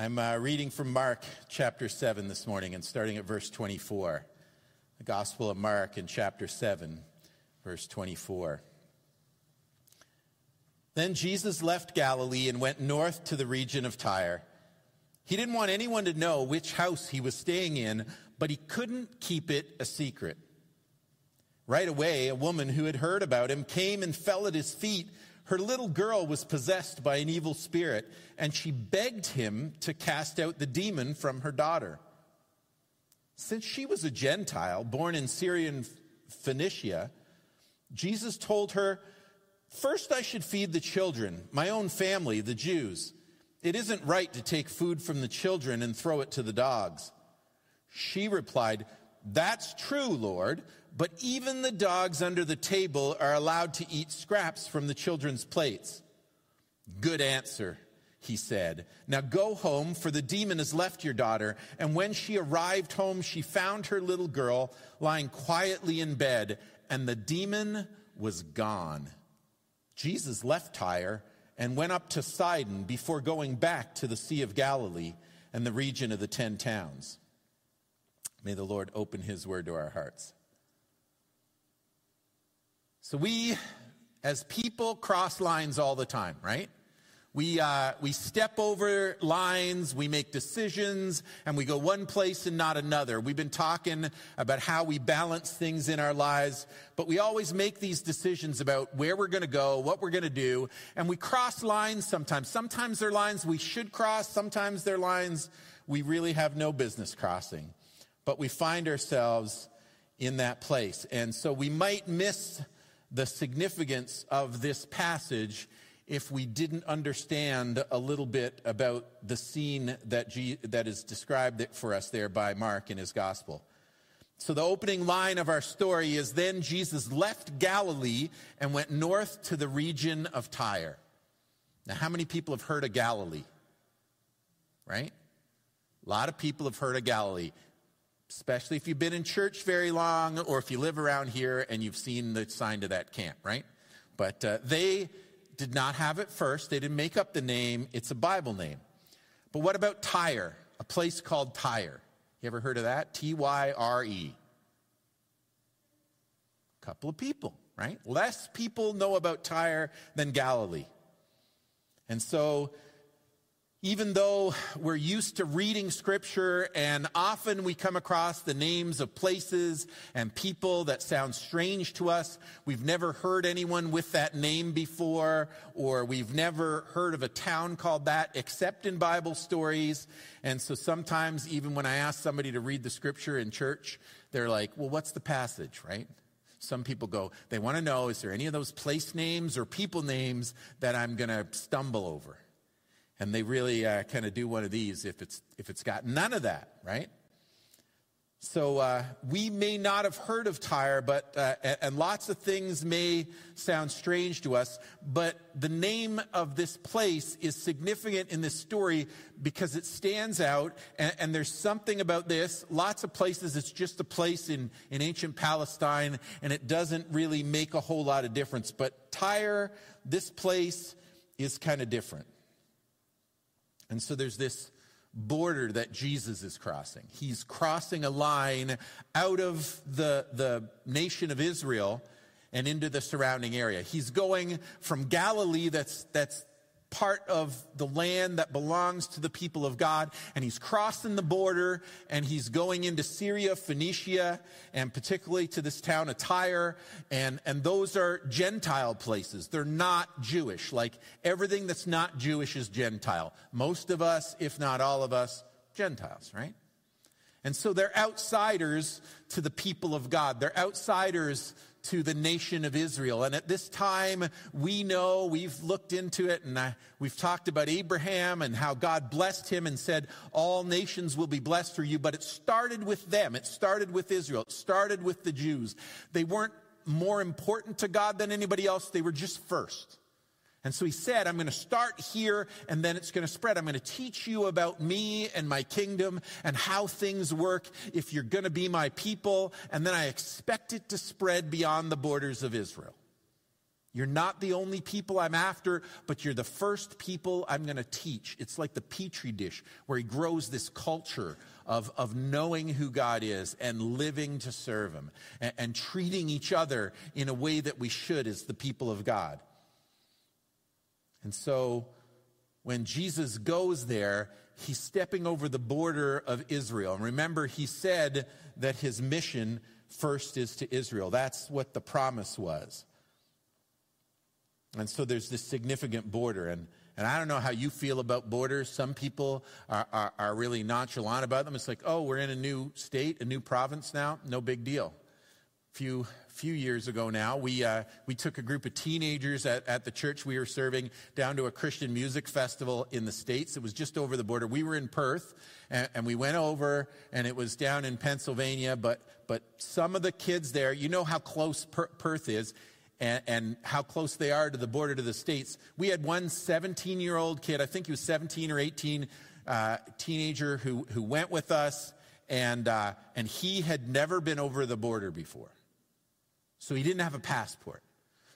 I'm uh, reading from Mark chapter 7 this morning and starting at verse 24. The Gospel of Mark in chapter 7, verse 24. Then Jesus left Galilee and went north to the region of Tyre. He didn't want anyone to know which house he was staying in, but he couldn't keep it a secret. Right away, a woman who had heard about him came and fell at his feet her little girl was possessed by an evil spirit, and she begged him to cast out the demon from her daughter. Since she was a Gentile born in Syrian Phoenicia, Jesus told her, First, I should feed the children, my own family, the Jews. It isn't right to take food from the children and throw it to the dogs. She replied, That's true, Lord, but even the dogs under the table are allowed to eat scraps from the children's plates. Good answer, he said. Now go home, for the demon has left your daughter. And when she arrived home, she found her little girl lying quietly in bed, and the demon was gone. Jesus left Tyre and went up to Sidon before going back to the Sea of Galilee and the region of the Ten Towns. May the Lord open his word to our hearts. So we, as people, cross lines all the time, right? We, uh, we step over lines, we make decisions, and we go one place and not another. We've been talking about how we balance things in our lives, but we always make these decisions about where we're going to go, what we're going to do, and we cross lines sometimes. Sometimes they're lines we should cross, sometimes they're lines we really have no business crossing. But we find ourselves in that place. And so we might miss the significance of this passage if we didn't understand a little bit about the scene that, G, that is described for us there by Mark in his gospel. So, the opening line of our story is Then Jesus left Galilee and went north to the region of Tyre. Now, how many people have heard of Galilee? Right? A lot of people have heard of Galilee especially if you've been in church very long or if you live around here and you've seen the sign to that camp, right? But uh, they did not have it first. They didn't make up the name. It's a Bible name. But what about Tyre? A place called Tyre. You ever heard of that? T Y R E. Couple of people, right? Less people know about Tyre than Galilee. And so even though we're used to reading scripture and often we come across the names of places and people that sound strange to us, we've never heard anyone with that name before, or we've never heard of a town called that except in Bible stories. And so sometimes, even when I ask somebody to read the scripture in church, they're like, well, what's the passage, right? Some people go, they want to know, is there any of those place names or people names that I'm going to stumble over? And they really uh, kind of do one of these if it's if it's got none of that right? So uh, we may not have heard of tyre but uh, and lots of things may sound strange to us but the name of this place is significant in this story because it stands out and, and there's something about this. Lots of places it's just a place in, in ancient palestine and it doesn't really make a whole lot of difference. But tyre this place is kind of different and so there's this border that Jesus is crossing. He's crossing a line out of the, the nation of Israel and into the surrounding area. He's going from Galilee, that's, that's part of the land that belongs to the people of God. And he's crossing the border and he's going into Syria, Phoenicia, and particularly to this town of Tyre. And, and those are Gentile places. They're not Jewish. Like everything that's not Jewish is Gentile. Most of us, if not all of us, Gentiles, right? And so they're outsiders to the people of God. They're outsiders to the nation of Israel. And at this time, we know, we've looked into it, and I, we've talked about Abraham and how God blessed him and said, All nations will be blessed through you. But it started with them, it started with Israel, it started with the Jews. They weren't more important to God than anybody else, they were just first. And so he said, I'm going to start here and then it's going to spread. I'm going to teach you about me and my kingdom and how things work if you're going to be my people. And then I expect it to spread beyond the borders of Israel. You're not the only people I'm after, but you're the first people I'm going to teach. It's like the petri dish where he grows this culture of, of knowing who God is and living to serve him and, and treating each other in a way that we should as the people of God. And so when Jesus goes there, he's stepping over the border of Israel. And remember, he said that his mission first is to Israel. That's what the promise was. And so there's this significant border. And, and I don't know how you feel about borders. Some people are, are, are, really nonchalant about them. It's like, oh, we're in a new state, a new province now. No big deal. A few, few years ago now, we, uh, we took a group of teenagers at, at the church we were serving down to a Christian music festival in the States. It was just over the border. We were in Perth, and, and we went over, and it was down in Pennsylvania. But, but some of the kids there, you know how close per- Perth is. And, and, how close they are to the border to the states. We had one 17 year old kid, I think he was 17 or 18, uh, teenager who, who went with us, and, uh, and he had never been over the border before. So he didn't have a passport.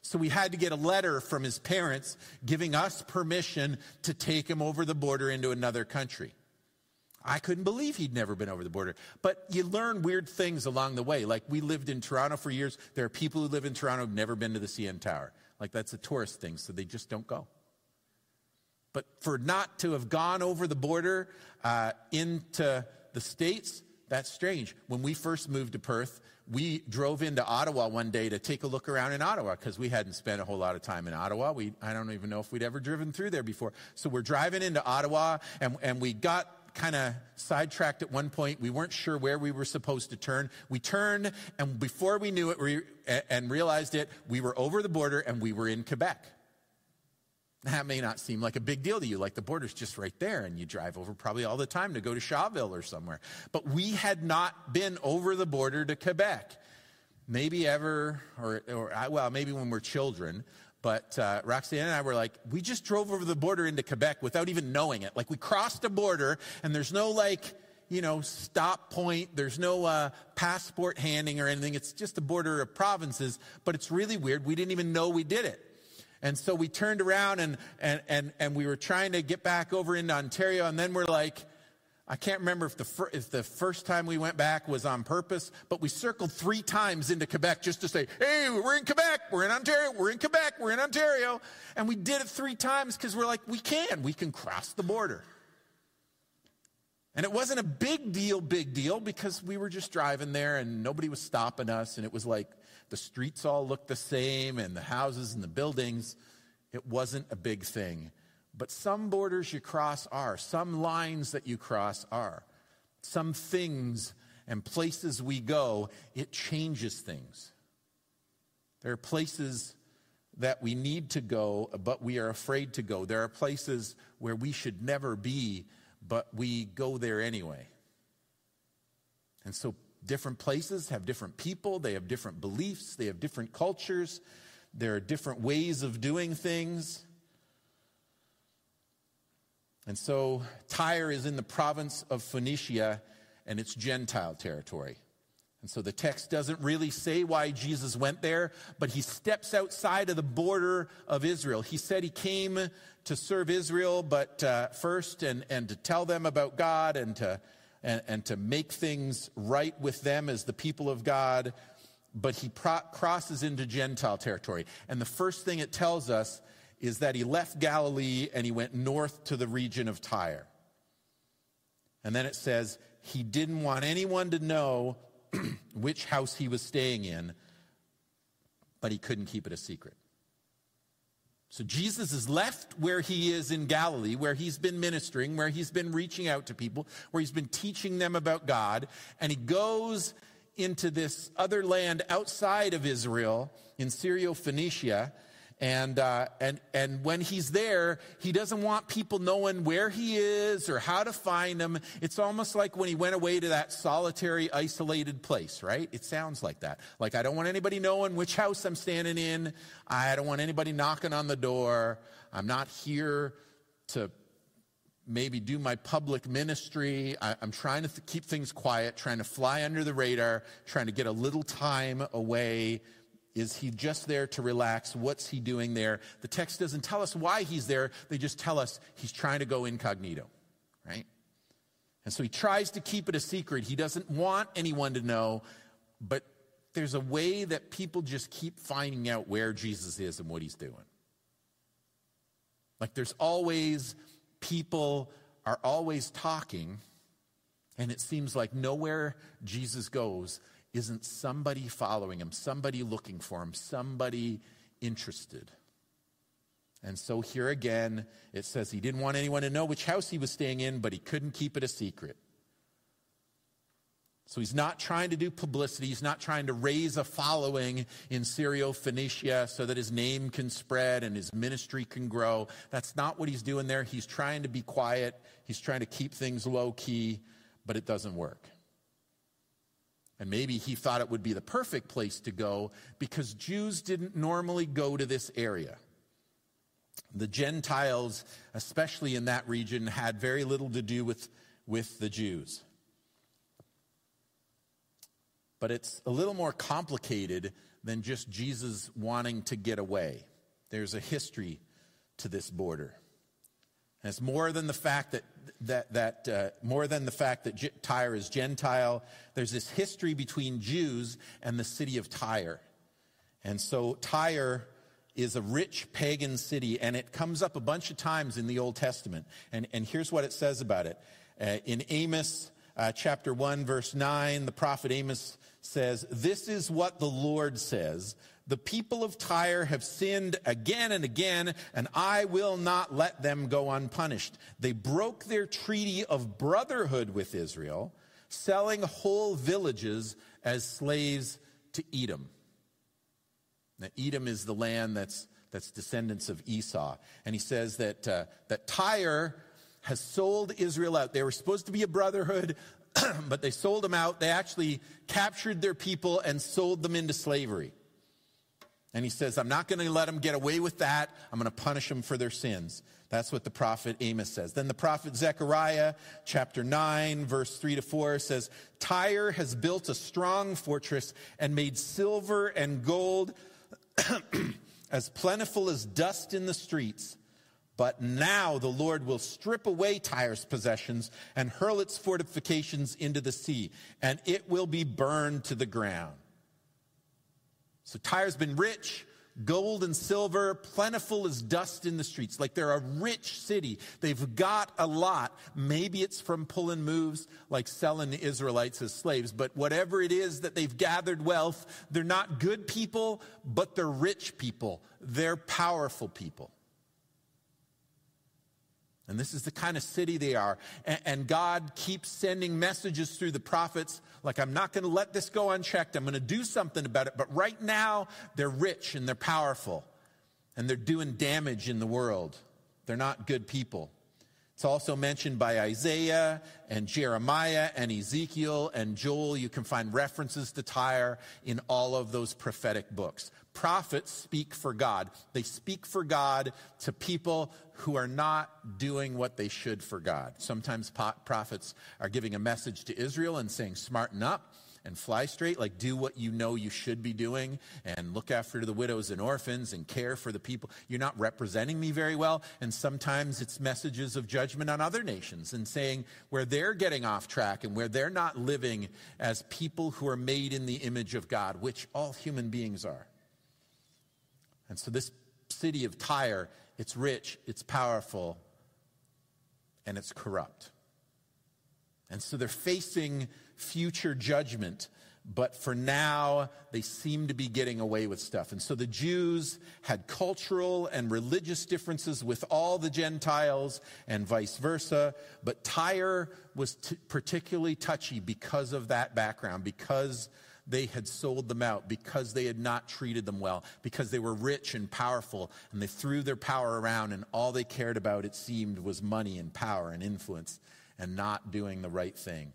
So we had to get a letter from his parents giving us permission to take him over the border into another country. I couldn't believe he'd never been over the border. But you learn weird things along the way. Like we lived in Toronto for years. There are people who live in Toronto who've never been to the CN Tower. Like that's a tourist thing, so they just don't go. But for not to have gone over the border uh, into the States, that's strange. When we first moved to Perth, we drove into Ottawa one day to take a look around in Ottawa because we hadn't spent a whole lot of time in Ottawa. We, I don't even know if we'd ever driven through there before. So we're driving into Ottawa and, and we got kind of sidetracked at one point. We weren't sure where we were supposed to turn. We turned and before we knew it we, and realized it, we were over the border and we were in Quebec. That may not seem like a big deal to you, like the border's just right there and you drive over probably all the time to go to Shawville or somewhere. But we had not been over the border to Quebec. Maybe ever, or, or well, maybe when we're children. But uh, Roxanne and I were like, we just drove over the border into Quebec without even knowing it. Like we crossed a border and there's no like, you know, stop point. There's no uh, passport handing or anything. It's just a border of provinces. But it's really weird. We didn't even know we did it. And so we turned around and, and, and, and we were trying to get back over into Ontario. And then we're like, I can't remember if the, fir- if the first time we went back was on purpose, but we circled three times into Quebec just to say, hey, we're in Quebec, we're in Ontario, we're in Quebec, we're in Ontario. And we did it three times because we're like, we can, we can cross the border. And it wasn't a big deal, big deal, because we were just driving there and nobody was stopping us. And it was like the streets all looked the same and the houses and the buildings. It wasn't a big thing. But some borders you cross are, some lines that you cross are, some things and places we go, it changes things. There are places that we need to go, but we are afraid to go. There are places where we should never be, but we go there anyway. And so different places have different people, they have different beliefs, they have different cultures, there are different ways of doing things. And so Tyre is in the province of Phoenicia and it's Gentile territory. And so the text doesn't really say why Jesus went there, but he steps outside of the border of Israel. He said he came to serve Israel, but uh, first, and, and to tell them about God and to and, and to make things right with them as the people of God, but he pro- crosses into Gentile territory. And the first thing it tells us is that he left Galilee and he went north to the region of Tyre. And then it says he didn't want anyone to know which house he was staying in, but he couldn't keep it a secret. So Jesus is left where he is in Galilee, where he's been ministering, where he's been reaching out to people, where he's been teaching them about God, and he goes into this other land outside of Israel in Syro-Phoenicia, and, uh, and, and when he's there, he doesn't want people knowing where he is or how to find him. It's almost like when he went away to that solitary, isolated place, right? It sounds like that. Like, I don't want anybody knowing which house I'm standing in. I don't want anybody knocking on the door. I'm not here to maybe do my public ministry. I, am trying to th- keep things quiet, trying to fly under the radar, trying to get a little time away is he just there to relax? What's he doing there? The text doesn't tell us why he's there. They just tell us he's trying to go incognito, right? And so he tries to keep it a secret. He doesn't want anyone to know, but there's a way that people just keep finding out where Jesus is and what he's doing. Like there's always people are always talking, and it seems like nowhere Jesus goes isn't somebody following him, somebody looking for him, somebody interested. And so here again, it says he didn't want anyone to know which house he was staying in, but he couldn't keep it a secret. So he's not trying to do publicity. He's not trying to raise a following in Syro-Phoenicia so that his name can spread and his ministry can grow. That's not what he's doing there. He's trying to be quiet. He's trying to keep things low key, but it doesn't work. And maybe he thought it would be the perfect place to go because Jews didn't normally go to this area. The Gentiles, especially in that region, had very little to do with, with the Jews. But it's a little more complicated than just Jesus wanting to get away. There's a history to this border. And it's more than the fact that that, that uh, more than the fact that Tyre is Gentile, there's this history between Jews and the city of Tyre. And so Tyre is a rich pagan city, and it comes up a bunch of times in the Old Testament. And, and here's what it says about it. Uh, in Amos uh, chapter 1, verse 9, the prophet Amos says, This is what the Lord says the people of Tyre have sinned again and again, and I will not let them go unpunished. They broke their treaty of brotherhood with Israel, selling whole villages as slaves to Edom. Now, Edom is the land that's, that's descendants of Esau. And he says that, uh, that Tyre has sold Israel out. They were supposed to be a brotherhood, but they sold them out. They actually captured their people and sold them into slavery. And he says, I'm not going to let them get away with that. I'm going to punish them for their sins. That's what the prophet Amos says. Then the prophet Zechariah, chapter 9, verse 3 to 4, says, Tyre has built a strong fortress and made silver and gold as plentiful as dust in the streets. But now the Lord will strip away Tyre's possessions and hurl its fortifications into the sea, and it will be burned to the ground. So Tyre's been rich, gold and silver, plentiful as dust in the streets. Like they're a rich city. They've got a lot. Maybe it's from pulling moves like selling the Israelites as slaves, but whatever it is that they've gathered wealth, they're not good people, but they're rich people. They're powerful people. And this is the kind of city they are. And, God keeps sending messages through the prophets like, I'm not going to let this go unchecked. I'm going to do something about it. But right now, they're rich and they're powerful and they're doing damage in the world. They're not good people. It's also mentioned by Isaiah and Jeremiah and Ezekiel and Joel. You can find references to Tyre in all of those prophetic books. Prophets speak for God. They speak for God to people who are not doing what they should for God. Sometimes prophets are giving a message to Israel and saying, smarten up and fly straight, like do what you know you should be doing and look after the widows and orphans and care for the people. You're not representing me very well. And sometimes it's messages of judgment on other nations and saying where they're getting off track and where they're not living as people who are made in the image of God, which all human beings are. And so this city of Tyre, it's rich, it's powerful, and it's corrupt. And so they're facing future judgment. But for now, they seem to be getting away with stuff. And so the Jews had cultural and religious differences with all the Gentiles and vice versa. But Tyre was t- particularly touchy because of that background, because they had sold them out, because they had not treated them well, because they were rich and powerful, and they threw their power around, and all they cared about, it seemed, was money and power and influence and not doing the right thing.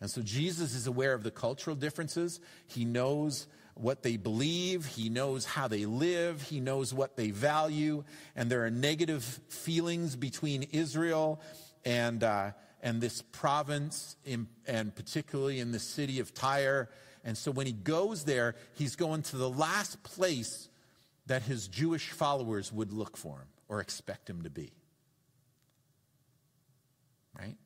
And so Jesus is aware of the cultural differences. He knows what they believe. He knows how they live. He knows what they value. And there are negative feelings between Israel and, uh, and this province, in, and particularly in the city of Tyre. And so when he goes there, he's going to the last place that his Jewish followers would look for him or expect him to be. Right?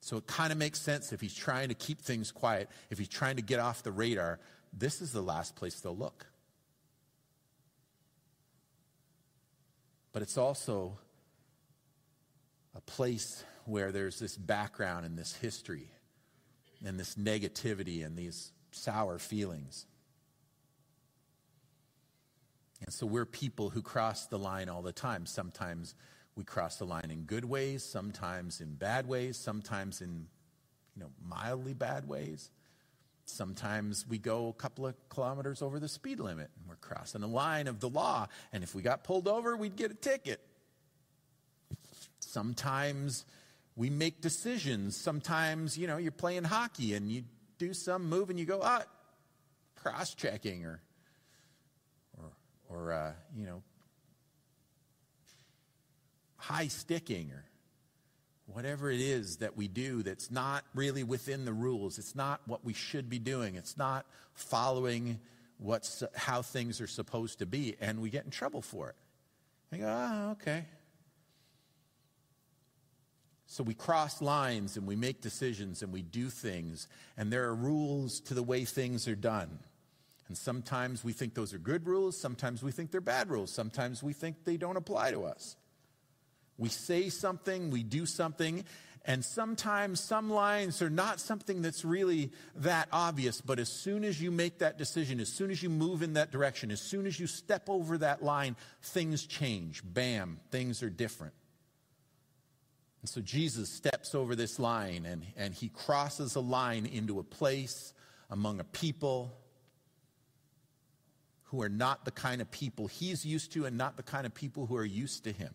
So it kind of makes sense if he's trying to keep things quiet, if he's trying to get off the radar, this is the last place they'll look. But it's also a place where there's this background and this history and this negativity and these sour feelings. And so we're people who cross the line all the time. Sometimes we cross the line in good ways, sometimes in bad ways, sometimes in you know mildly bad ways. Sometimes we go a couple of kilometers over the speed limit and we're crossing the line of the law. And if we got pulled over, we'd get a ticket. Sometimes we make decisions. Sometimes, you know, you're playing hockey and you do some move and you go, ah, cross checking or, or, or uh, you know, high sticking or whatever it is that we do that's not really within the rules. It's not what we should be doing. It's not following what's, how things are supposed to be. And we get in trouble for it. And go, ah, okay. So we cross lines and we make decisions and we do things. And there are rules to the way things are done. And sometimes we think those are good rules. Sometimes we think they're bad rules. Sometimes we think they don't apply to us. We say something, we do something, and sometimes some lines are not something that's really that obvious, but as soon as you make that decision, as soon as you move in that direction, as soon as you step over that line, things change. Bam, things are different. And so Jesus steps over this line and, and he crosses a line into a place among a people who are not the kind of people he's used to and not the kind of people who are used to him.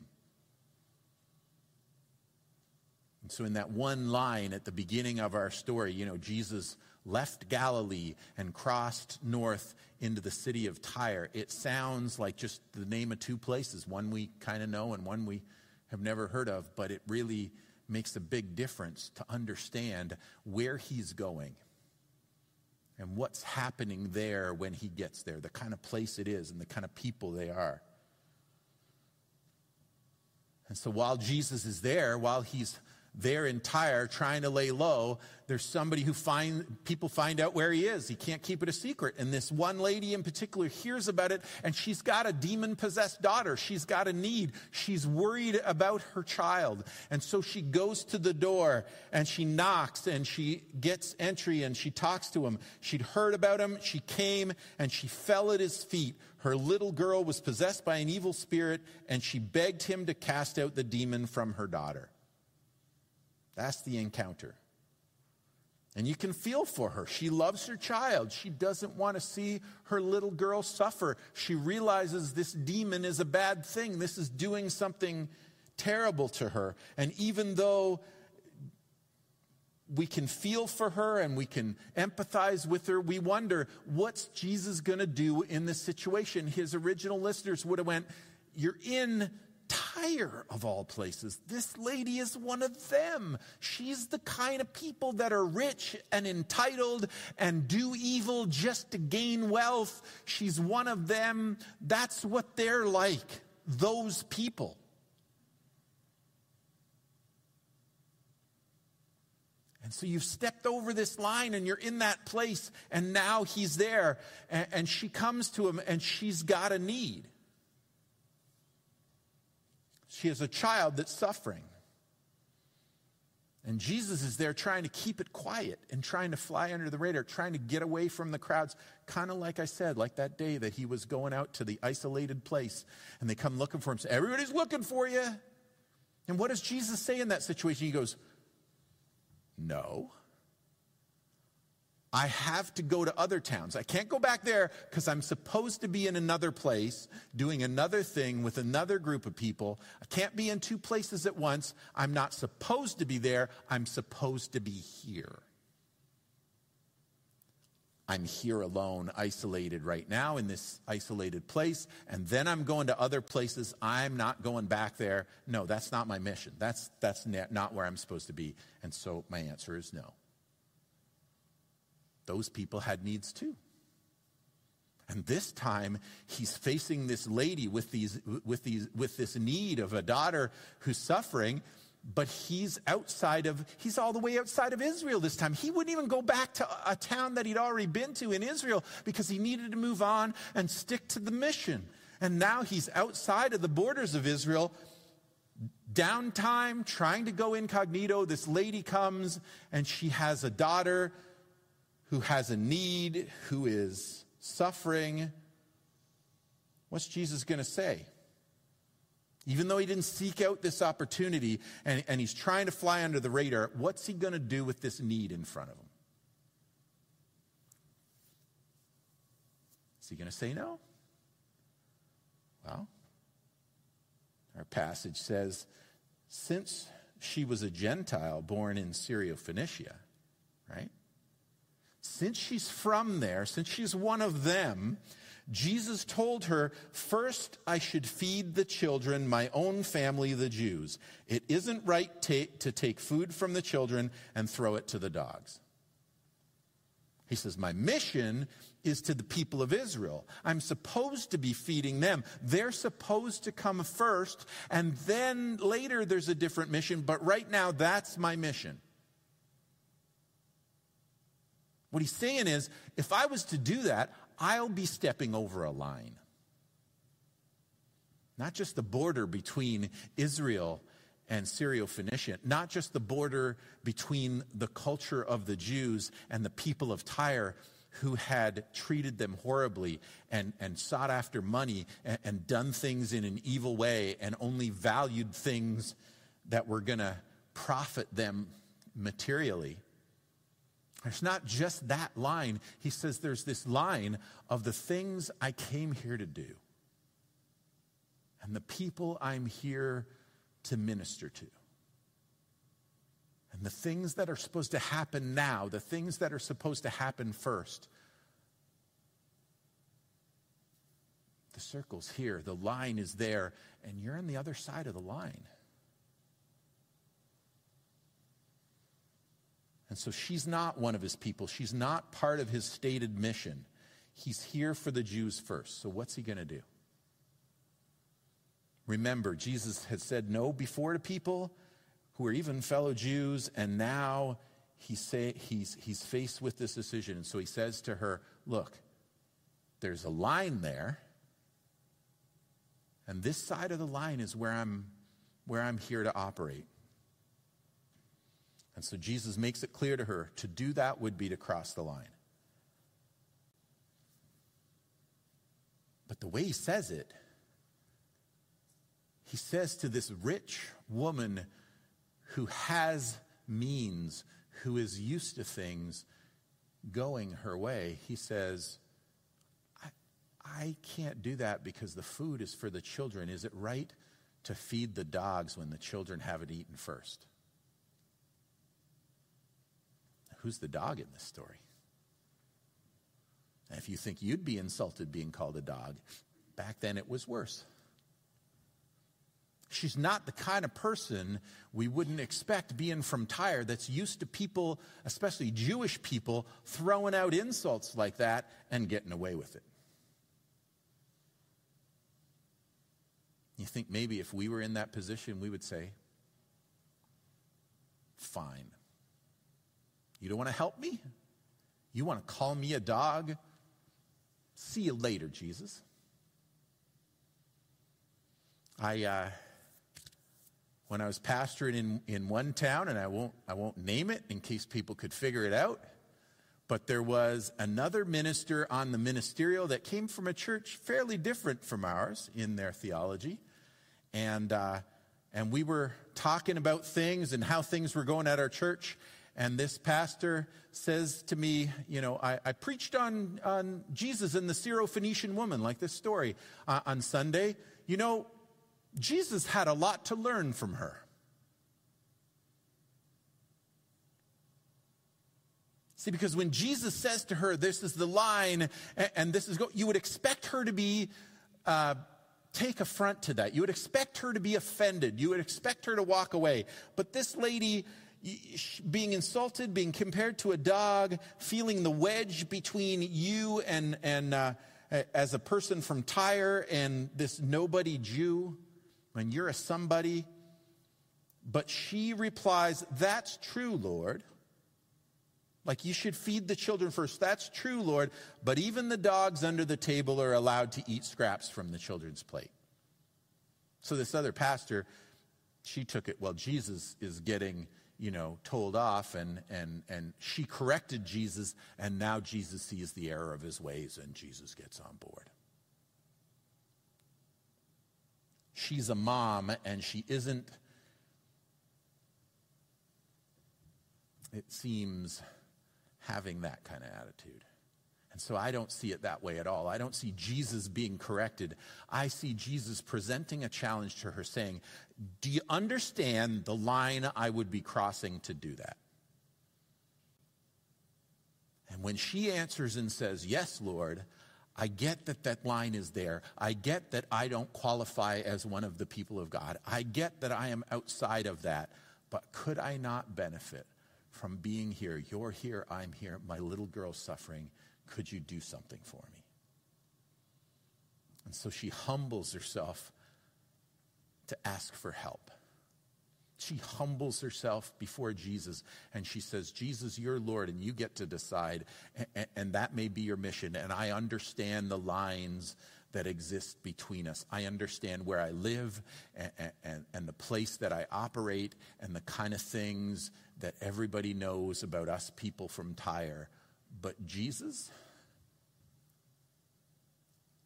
And so, in that one line at the beginning of our story, you know, Jesus left Galilee and crossed north into the city of Tyre. It sounds like just the name of two places, one we kind of know and one we have never heard of, but it really makes a big difference to understand where he's going and what's happening there when he gets there, the kind of place it is and the kind of people they are. And so while Jesus is there, while he's there in Tyre trying to lay low, there's somebody who find people find out where he is. He can't keep it a secret. And this one lady in particular hears about it and she's got a demon possessed daughter. She's got a need. She's worried about her child. And so she goes to the door and she knocks and she gets entry and she talks to him. She'd heard about him. She came and she fell at his feet. Her little girl was possessed by an evil spirit and she begged him to cast out the demon from her daughter. That's the encounter. And you can feel for her. She loves her child. She doesn't want to see her little girl suffer. She realizes this demon is a bad thing. This is doing something terrible to her. And even though we can feel for her and we can empathize with her, we wonder what's Jesus going to do in this situation? His original listeners would have went, "You're in Tyre, of all places. This lady is one of them. She's the kind of people that are rich and entitled and do evil just to gain wealth. She's one of them. That's what they're like, those people. And so you've stepped over this line and you're in that place, and now he's there. And, and she comes to him and she's got a need. She has a child that's suffering. And Jesus is there trying to keep it quiet and trying to fly under the radar, trying to get away from the crowds. Kind of like I said, like that day that he was going out to the isolated place and they come looking for him. Say, Everybody's looking for you. And what does Jesus say in that situation? He goes, No. I have to go to other towns. I can't go back there because I'm supposed to be in another place doing another thing with another group of people. I can't be in two places at once. I'm not supposed to be there. I'm supposed to be here. I'm here alone, isolated right now in this isolated place, and then I'm going to other places. I'm not going back there. No, that's not my mission. That's, that's not where I'm supposed to be. And so my answer is no. Those people had needs too. And this time, he's facing this lady with, these, with, these, with this need of a daughter who's suffering, but he's outside of, he's all the way outside of Israel this time. He wouldn't even go back to a town that he'd already been to in Israel because he needed to move on and stick to the mission. And now he's outside of the borders of Israel, downtime, trying to go incognito. This lady comes and she has a daughter who has a need, who is suffering. What's Jesus going to say? Even though he didn't seek out this opportunity and, and he's trying to fly under the radar, what's he going to do with this need in front of him? Is he going to say no? Well, our passage says, since she was a Gentile born in Syria Phoenicia, right? Since she's from there, since she's one of them, Jesus told her, First, I should feed the children, my own family, the Jews. It isn't right ta- to take food from the children and throw it to the dogs. He says, My mission is to the people of Israel. I'm supposed to be feeding them. They're supposed to come first, and then later there's a different mission, but right now that's my mission. What he's saying is, if I was to do that, I'll be stepping over a line. Not just the border between Israel and Syro-Phoenicia, not just the border between the culture of the Jews and the people of Tyre who had treated them horribly and, and sought after money and, and done things in an evil way and only valued things that were going to profit them materially. There's not just that line. He says there's this line of the things I came here to do and the people I'm here to minister to. And the things that are supposed to happen now, the things that are supposed to happen first. The circle's here, the line is there, and you're on the other side of the line. And so she's not one of his people. She's not part of his stated mission. He's here for the Jews first. So what's he going to do? Remember, Jesus had said no before to people who are even fellow Jews, and now he's, say, he's, he's faced with this decision. And so he says to her, Look, there's a line there, and this side of the line is where I'm, where I'm here to operate. And so Jesus makes it clear to her to do that would be to cross the line. But the way he says it, he says to this rich woman who has means, who is used to things going her way, he says, I, I can't do that because the food is for the children. Is it right to feed the dogs when the children haven't eaten first? Who's the dog in this story? And if you think you'd be insulted being called a dog, back then it was worse. She's not the kind of person we wouldn't expect being from Tyre that's used to people, especially Jewish people, throwing out insults like that and getting away with it. You think maybe if we were in that position, we would say, fine. You don't want to help me? You want to call me a dog? See you later, Jesus. I, uh, when I was pastoring in, in one town, and I won't, I won't name it in case people could figure it out, but there was another minister on the ministerial that came from a church fairly different from ours in their theology. And, uh, and we were talking about things and how things were going at our church. And this pastor says to me, you know, I, I preached on, on Jesus and the Syro-Phoenician woman, like this story, uh, on Sunday. You know, Jesus had a lot to learn from her. See, because when Jesus says to her, this is the line, and, and this is, go, you would expect her to be, uh, take affront to that. You would expect her to be offended. You would expect her to walk away. But this lady being insulted, being compared to a dog, feeling the wedge between you and, and uh, as a person from Tyre and this nobody Jew, when you're a somebody. But she replies, That's true, Lord. Like you should feed the children first. That's true, Lord. But even the dogs under the table are allowed to eat scraps from the children's plate. So this other pastor, she took it, well, Jesus is getting, you know, told off, and, and, and she corrected Jesus, and now Jesus sees the error of his ways, and Jesus gets on board. She's a mom, and she isn't, it seems, having that kind of attitude. And so I don't see it that way at all. I don't see Jesus being corrected. I see Jesus presenting a challenge to her, saying, Do you understand the line I would be crossing to do that? And when she answers and says, Yes, Lord, I get that that line is there. I get that I don't qualify as one of the people of God. I get that I am outside of that. But could I not benefit from being here? You're here, I'm here, my little girl's suffering could you do something for me? And so she humbles herself to ask for help. She humbles herself before Jesus and she says, Jesus, you're Lord, and you get to decide, and, that may be your mission. And I understand the lines that exist between us. I understand where I live and, and, and, the place that I operate and the kind of things that everybody knows about us people from Tyre. But Jesus,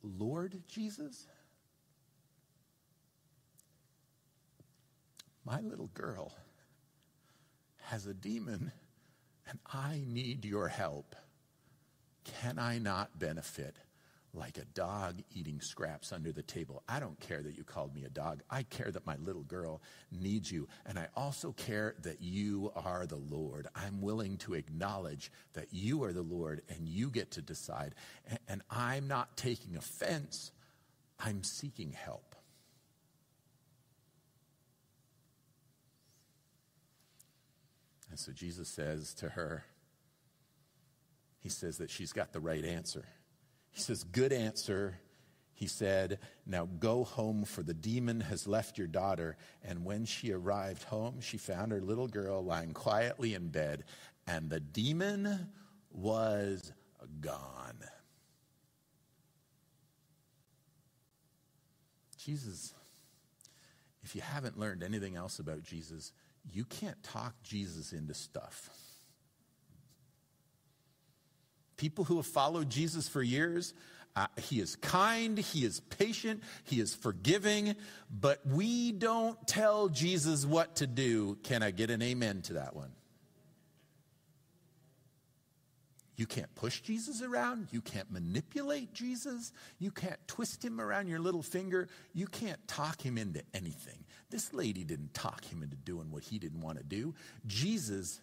Lord Jesus, my little girl has a demon and I need your help. Can I not benefit like a dog eating scraps under the table. I don't care that you called me a dog. I care that my little girl needs you. And I also care that you are the Lord. I'm willing to acknowledge that you are the Lord and you get to decide. And I'm not taking offense, I'm seeking help. And so Jesus says to her, He says that she's got the right answer. He says, Good answer. He said, Now go home, for the demon has left your daughter. And when she arrived home, she found her little girl lying quietly in bed, and the demon was gone. Jesus, if you haven't learned anything else about Jesus, you can't talk Jesus into stuff. People who have followed Jesus for years, uh, he is kind, he is patient, he is forgiving, but we don't tell Jesus what to do. Can I get an amen to that one? You can't push Jesus around. You can't manipulate Jesus. You can't twist him around your little finger. You can't talk him into anything. This lady didn't talk him into doing what he didn't want to do. Jesus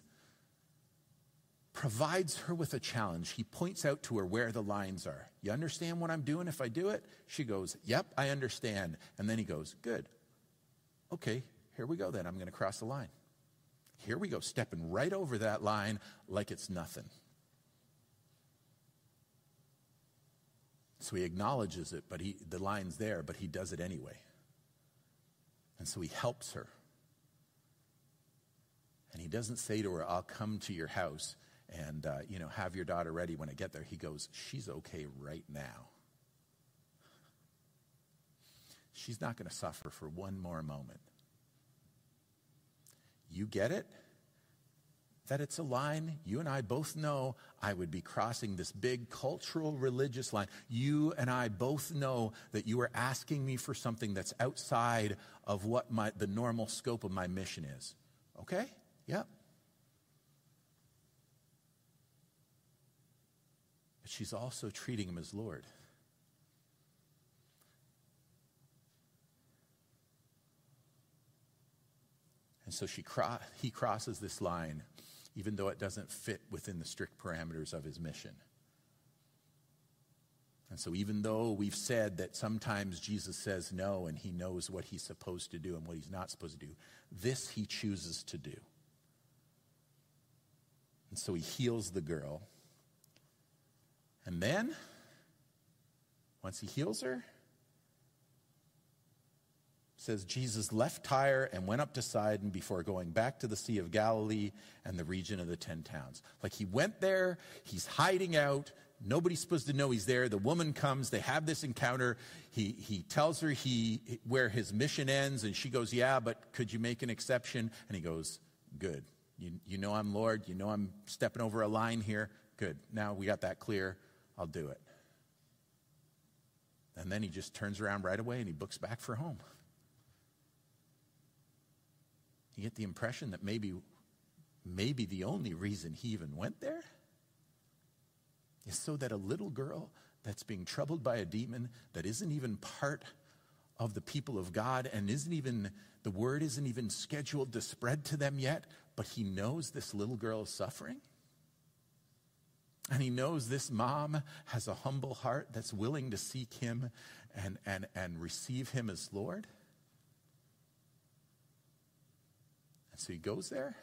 provides her with a challenge. He points out to her where the lines are. You understand what I'm doing if I do it? She goes, Yep, I understand. And then he goes, Good. Okay, here we go then. I'm going to cross the line. Here we go, stepping right over that line like it's nothing. So he acknowledges it, but he, the line's there, but he does it anyway. And so he helps her. And he doesn't say to her, I'll come to your house and uh, you know have your daughter ready when I get there. He goes, she's okay right now. She's not going to suffer for one more moment. You get it? That it's a line you and I both know I would be crossing this big cultural religious line. You and I both know that you are asking me for something that's outside of what my, the normal scope of my mission is. Okay? Yep. but she's also treating him as Lord. And so she cro- he crosses this line, even though it doesn't fit within the strict parameters of his mission. And so, even though we've said that sometimes Jesus says no and he knows what he's supposed to do and what he's not supposed to do, this he chooses to do. And so he heals the girl. And then, once he heals her, says Jesus left Tyre and went up to Sidon before going back to the Sea of Galilee and the region of the ten towns. Like he went there, he's hiding out. Nobody's supposed to know he's there. The woman comes, they have this encounter. He, he tells her he, where his mission ends, and she goes, Yeah, but could you make an exception? And he goes, Good. You, you know I'm Lord. You know I'm stepping over a line here. Good. Now we got that clear. I'll do it. And then he just turns around right away and he books back for home. You get the impression that maybe, maybe the only reason he even went there is so that a little girl that's being troubled by a demon that isn't even part of the people of God and isn't even, the word isn't even scheduled to spread to them yet, but he knows this little girl is suffering. And he knows this mom has a humble heart that's willing to seek him and, and, and receive him as Lord. And so he goes there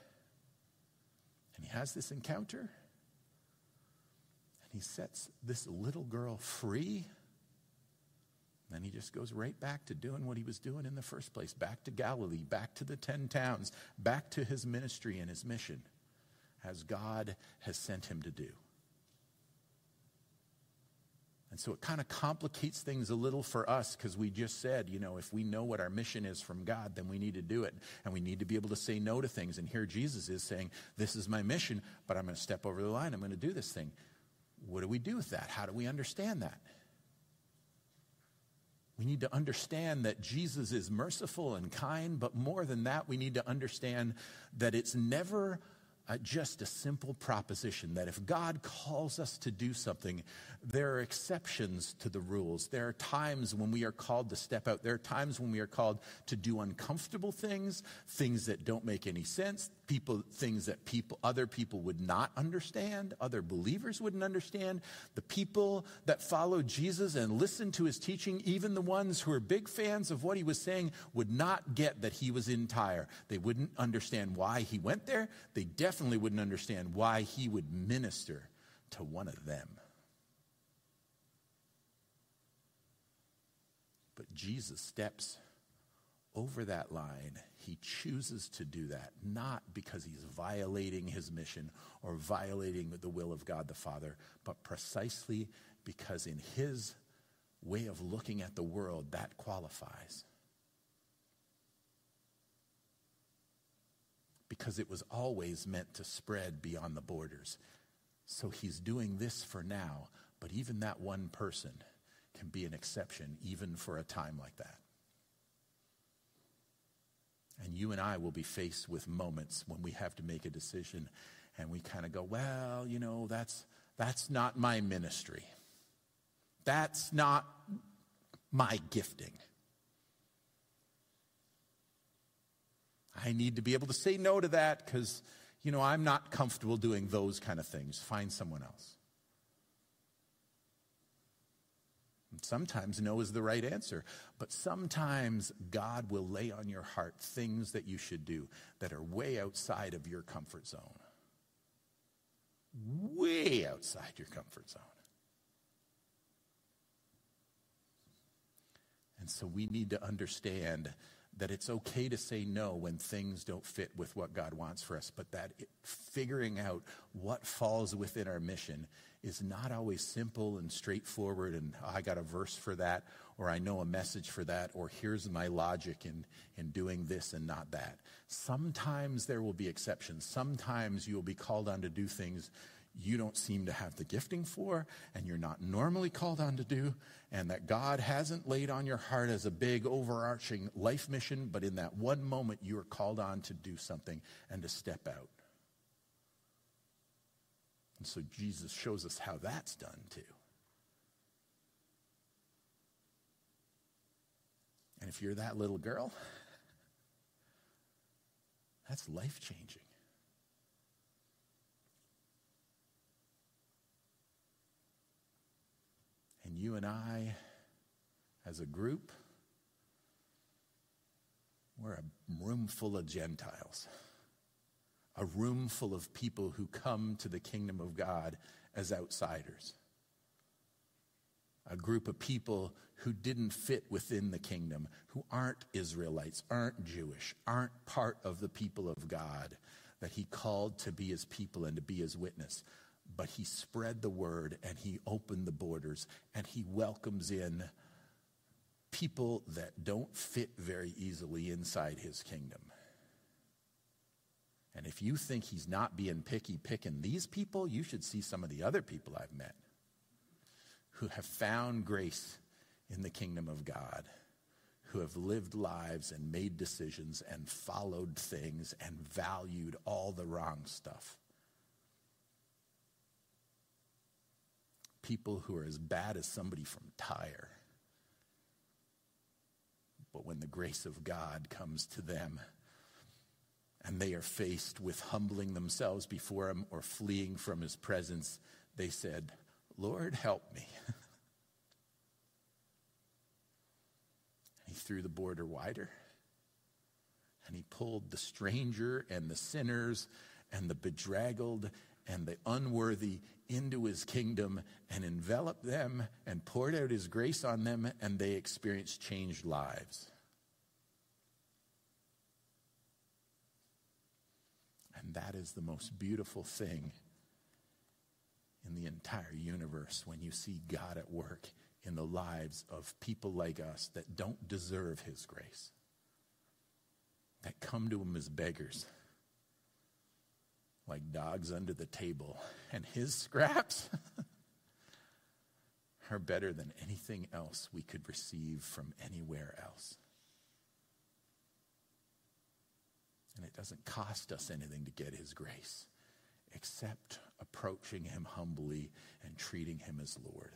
and he has this encounter and he sets this little girl free. Then he just goes right back to doing what he was doing in the first place back to Galilee, back to the 10 towns, back to his ministry and his mission as God has sent him to do. And so it kind of complicates things a little for us because we just said, you know, if we know what our mission is from God, then we need to do it. And we need to be able to say no to things. And here Jesus is saying, this is my mission, but I'm going to step over the line. I'm going to do this thing. What do we do with that? How do we understand that? We need to understand that Jesus is merciful and kind, but more than that, we need to understand that it's never uh, just a simple proposition that if God calls us to do something, there are exceptions to the rules. There are times when we are called to step out. There are times when we are called to do uncomfortable things, things that don't make any sense, people, things that people, other people would not understand, other believers wouldn't understand. The people that followed Jesus and listened to his teaching, even the ones who are big fans of what he was saying, would not get that he was in Tyre. They wouldn't understand why he went there. They definitely wouldn't understand why he would minister to one of them. But Jesus steps over that line. He chooses to do that, not because he's violating his mission or violating the will of God the Father, but precisely because in his way of looking at the world, that qualifies. Because it was always meant to spread beyond the borders. So he's doing this for now, but even that one person can be an exception even for a time like that. And you and I will be faced with moments when we have to make a decision and we kind of go, well, you know, that's, that's not my ministry. That's not my gifting. I need to be able to say no to that because, you know, I'm not comfortable doing those kind of things. Find someone else. Sometimes no is the right answer, but sometimes God will lay on your heart things that you should do that are way outside of your comfort zone. Way outside your comfort zone. And so we need to understand that it's okay to say no when things don't fit with what God wants for us, but that it, figuring out what falls within our mission is not always simple and straightforward and oh, I got a verse for that or I know a message for that or here's my logic in, in doing this and not that. Sometimes there will be exceptions. Sometimes you will be called on to do things you don't seem to have the gifting for and you're not normally called on to do and that God hasn't laid on your heart as a big overarching life mission, but in that one moment you are called on to do something and to step out. And so Jesus shows us how that's done too. And if you're that little girl, that's life changing. And you and I, as a group, we're a room full of Gentiles a room full of people who come to the kingdom of God as outsiders. A group of people who didn't fit within the kingdom, who aren't Israelites, aren't Jewish, aren't part of the people of God that he called to be his people and to be his witness. But he spread the word and he opened the borders and he welcomes in people that don't fit very easily inside his kingdom. And if you think he's not being picky picking these people, you should see some of the other people I've met who have found grace in the kingdom of God, who have lived lives and made decisions and followed things and valued all the wrong stuff. People who are as bad as somebody from Tyre. But when the grace of God comes to them, and they are faced with humbling themselves before him or fleeing from his presence, they said, Lord, help me. he threw the border wider and he pulled the stranger and the sinners and the bedraggled and the unworthy into his kingdom and enveloped them and poured out his grace on them, and they experienced changed lives. And that is the most beautiful thing in the entire universe when you see God at work in the lives of people like us that don't deserve His grace, that come to Him as beggars, like dogs under the table, and His scraps are better than anything else we could receive from anywhere else. And it doesn't cost us anything to get His grace except approaching Him humbly and treating Him as Lord.